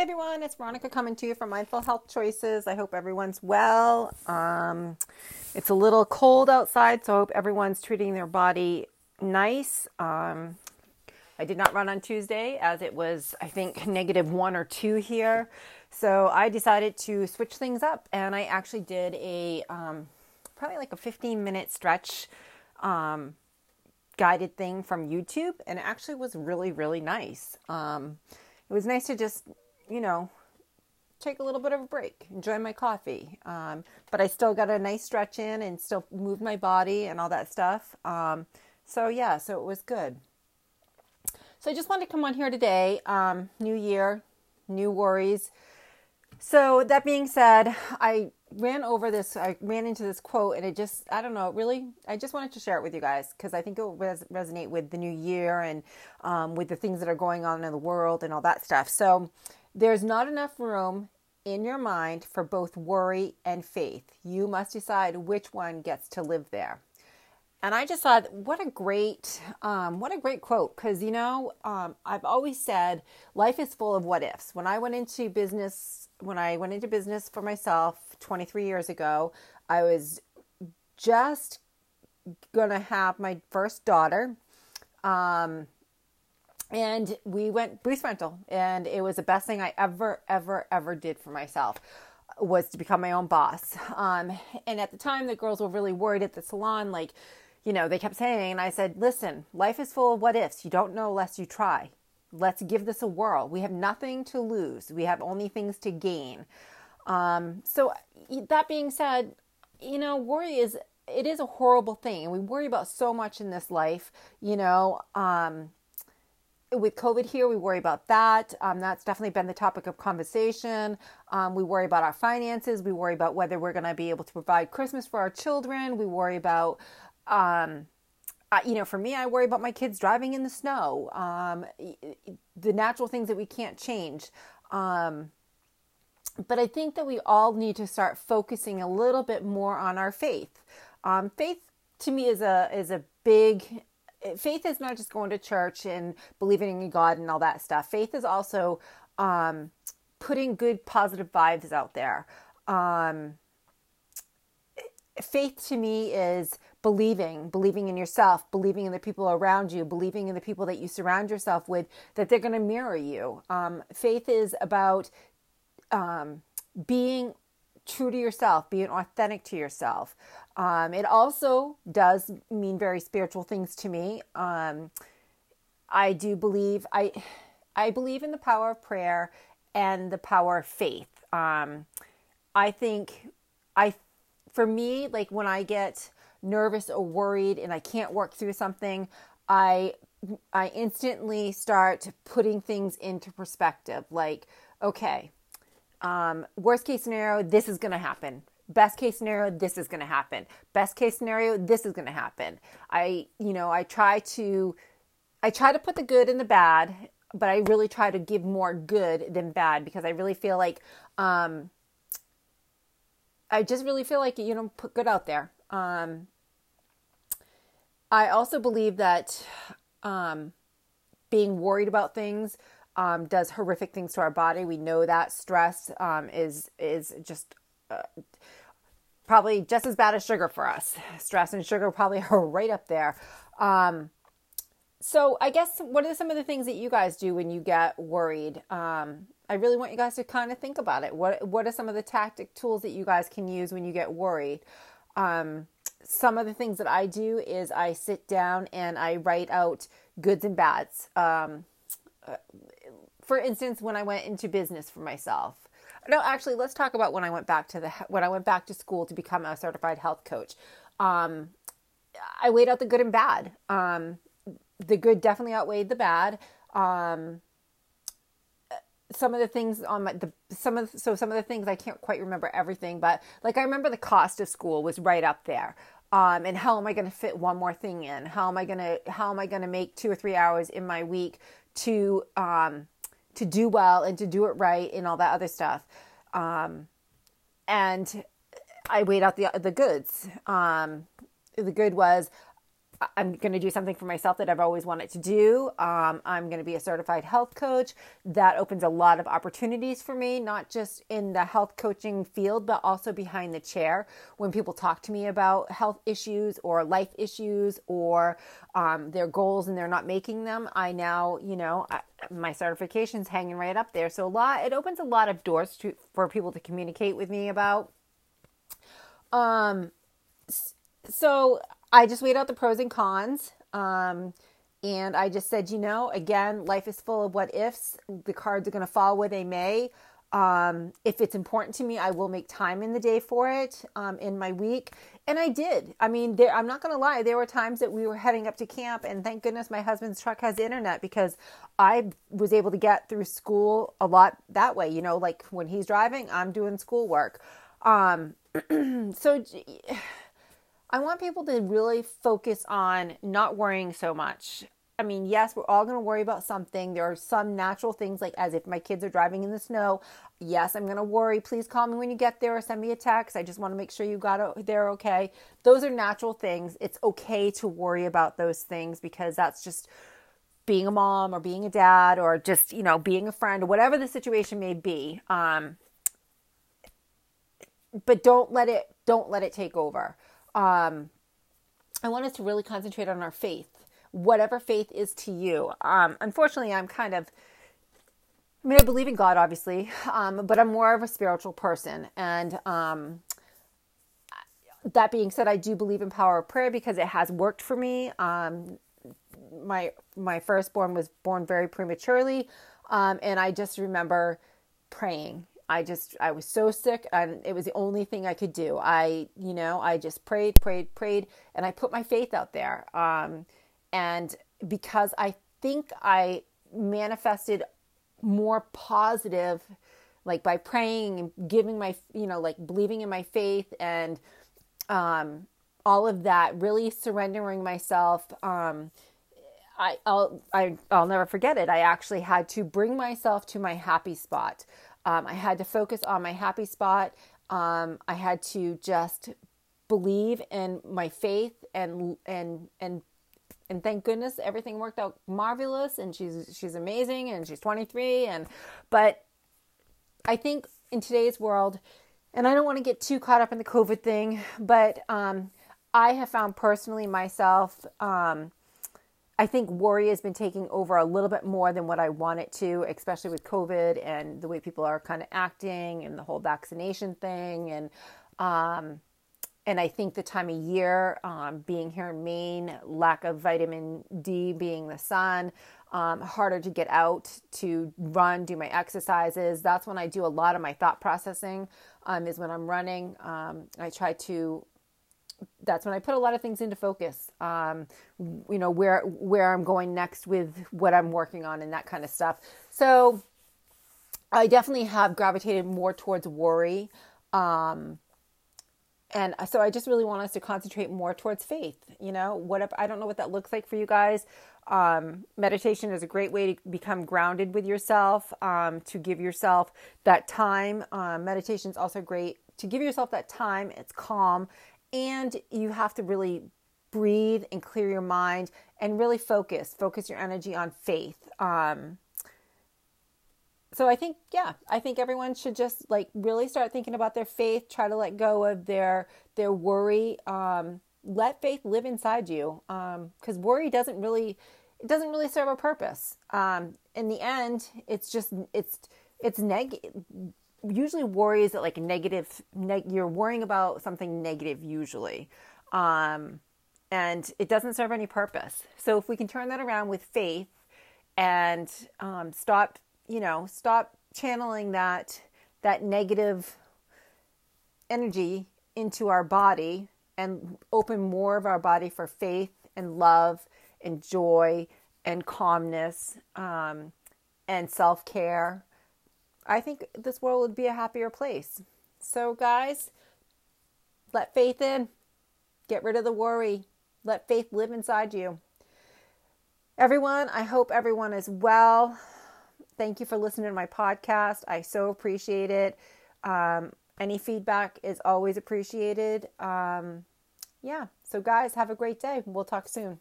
Hey everyone, it's Veronica coming to you from Mindful Health Choices. I hope everyone's well. Um, it's a little cold outside, so I hope everyone's treating their body nice. Um, I did not run on Tuesday as it was, I think, negative one or two here. So I decided to switch things up and I actually did a um, probably like a 15 minute stretch um, guided thing from YouTube, and it actually was really, really nice. Um, it was nice to just you know, take a little bit of a break, enjoy my coffee. Um, but I still got a nice stretch in and still moved my body and all that stuff. Um, so yeah, so it was good. So I just wanted to come on here today. Um, new year, new worries. So that being said, I ran over this, I ran into this quote and it just, I don't know, really, I just wanted to share it with you guys because I think it will res- resonate with the new year and um, with the things that are going on in the world and all that stuff. So there's not enough room in your mind for both worry and faith. You must decide which one gets to live there. And I just thought, what a great, um, what a great quote. Because you know, um, I've always said life is full of what ifs. When I went into business, when I went into business for myself 23 years ago, I was just gonna have my first daughter. Um, and we went booth rental and it was the best thing i ever ever ever did for myself was to become my own boss. Um, and at the time the girls were really worried at the salon like you know they kept saying and i said listen life is full of what ifs. You don't know unless you try. Let's give this a whirl. We have nothing to lose. We have only things to gain. Um, so that being said you know worry is it is a horrible thing and we worry about so much in this life you know um, with COVID here, we worry about that. Um, that's definitely been the topic of conversation. Um, we worry about our finances. We worry about whether we're going to be able to provide Christmas for our children. We worry about, um, you know, for me, I worry about my kids driving in the snow, um, the natural things that we can't change. Um, but I think that we all need to start focusing a little bit more on our faith. Um, faith to me is a is a big faith is not just going to church and believing in God and all that stuff. Faith is also um, putting good, positive vibes out there. Um, faith to me is believing, believing in yourself, believing in the people around you, believing in the people that you surround yourself with, that they're going to mirror you. Um, faith is about um, being true to yourself, being authentic to yourself. Um, it also does mean very spiritual things to me. Um, I do believe I I believe in the power of prayer and the power of faith. Um, I think I for me like when I get nervous or worried and I can't work through something, I I instantly start putting things into perspective. Like, okay, um, worst case scenario, this is going to happen. Best case scenario, this is going to happen. Best case scenario, this is going to happen. I, you know, I try to, I try to put the good and the bad, but I really try to give more good than bad because I really feel like, um, I just really feel like you know put good out there. Um, I also believe that um, being worried about things um, does horrific things to our body. We know that stress um, is is just uh, probably just as bad as sugar for us. Stress and sugar probably are right up there. Um, so I guess what are some of the things that you guys do when you get worried? Um, I really want you guys to kind of think about it. What what are some of the tactic tools that you guys can use when you get worried? Um, some of the things that I do is I sit down and I write out goods and bads. Um, uh, for instance, when I went into business for myself. No, actually, let's talk about when I went back to the when I went back to school to become a certified health coach. Um, I weighed out the good and bad. Um, the good definitely outweighed the bad. Um, some of the things on my the some of so some of the things I can't quite remember everything, but like I remember the cost of school was right up there. Um, and how am I going to fit one more thing in? How am I going to how am I going to make two or three hours in my week to um, to do well and to do it right and all that other stuff. Um, and I weighed out the the goods. Um, the good was I'm going to do something for myself that I've always wanted to do. Um, I'm going to be a certified health coach. That opens a lot of opportunities for me, not just in the health coaching field, but also behind the chair. When people talk to me about health issues or life issues or um, their goals and they're not making them, I now, you know, I, my certification's hanging right up there. So a lot, it opens a lot of doors to, for people to communicate with me about. Um, so I just weighed out the pros and cons. Um, and I just said, you know, again, life is full of what ifs. The cards are going to fall where they may. Um, if it's important to me, I will make time in the day for it um, in my week. And I did. I mean, there, I'm not going to lie. There were times that we were heading up to camp, and thank goodness my husband's truck has internet because I was able to get through school a lot that way. You know, like when he's driving, I'm doing schoolwork. Um, so I want people to really focus on not worrying so much. I mean, yes, we're all going to worry about something. There are some natural things, like as if my kids are driving in the snow. Yes, I'm going to worry. Please call me when you get there or send me a text. I just want to make sure you got there okay. Those are natural things. It's okay to worry about those things because that's just being a mom or being a dad or just, you know, being a friend or whatever the situation may be. Um, but don't let it don't let it take over um, I want us to really concentrate on our faith, whatever faith is to you. Um, unfortunately, I'm kind of, I mean, I believe in God, obviously, um, but I'm more of a spiritual person. And um, that being said, I do believe in power of prayer because it has worked for me. Um, my my firstborn was born very prematurely, um, and I just remember praying I just, I was so sick and it was the only thing I could do. I, you know, I just prayed, prayed, prayed, and I put my faith out there. Um, and because I think I manifested more positive, like by praying and giving my, you know, like believing in my faith and um, all of that, really surrendering myself. Um, I, I'll, I, I'll never forget it. I actually had to bring myself to my happy spot. Um, I had to focus on my happy spot. Um, I had to just believe in my faith and and and and thank goodness everything worked out marvelous and she's she's amazing and she's 23 and but I think in today's world and I don't want to get too caught up in the COVID thing, but um, I have found personally myself um, I think worry has been taking over a little bit more than what I want it to, especially with COVID and the way people are kind of acting and the whole vaccination thing. And, um, and I think the time of year, um, being here in Maine, lack of vitamin D being the sun, um, harder to get out to run, do my exercises. That's when I do a lot of my thought processing, um, is when I'm running. Um, I try to that's when I put a lot of things into focus. Um, you know where where I'm going next with what I'm working on and that kind of stuff. So I definitely have gravitated more towards worry. Um, and so I just really want us to concentrate more towards faith. You know, whatever I don't know what that looks like for you guys. Um, meditation is a great way to become grounded with yourself, um, to give yourself that time. Um, meditation is also great to give yourself that time. It's calm and you have to really breathe and clear your mind and really focus focus your energy on faith. Um, so i think yeah i think everyone should just like really start thinking about their faith try to let go of their their worry um, let faith live inside you Um, because um, worry doesn't really it doesn't really serve a purpose. Um, in the end it's just it's it's negative usually worry is like negative neg- you're worrying about something negative usually um, and it doesn't serve any purpose. So if we can turn that around with faith and um, stop you know stop channeling that that negative energy into our body and open more of our body for faith and love and joy and calmness um, and self-care I think this world would be a happier place. So, guys, let faith in. Get rid of the worry. Let faith live inside you. Everyone, I hope everyone is well. Thank you for listening to my podcast. I so appreciate it. Um, any feedback is always appreciated. Um, yeah. So, guys, have a great day. We'll talk soon.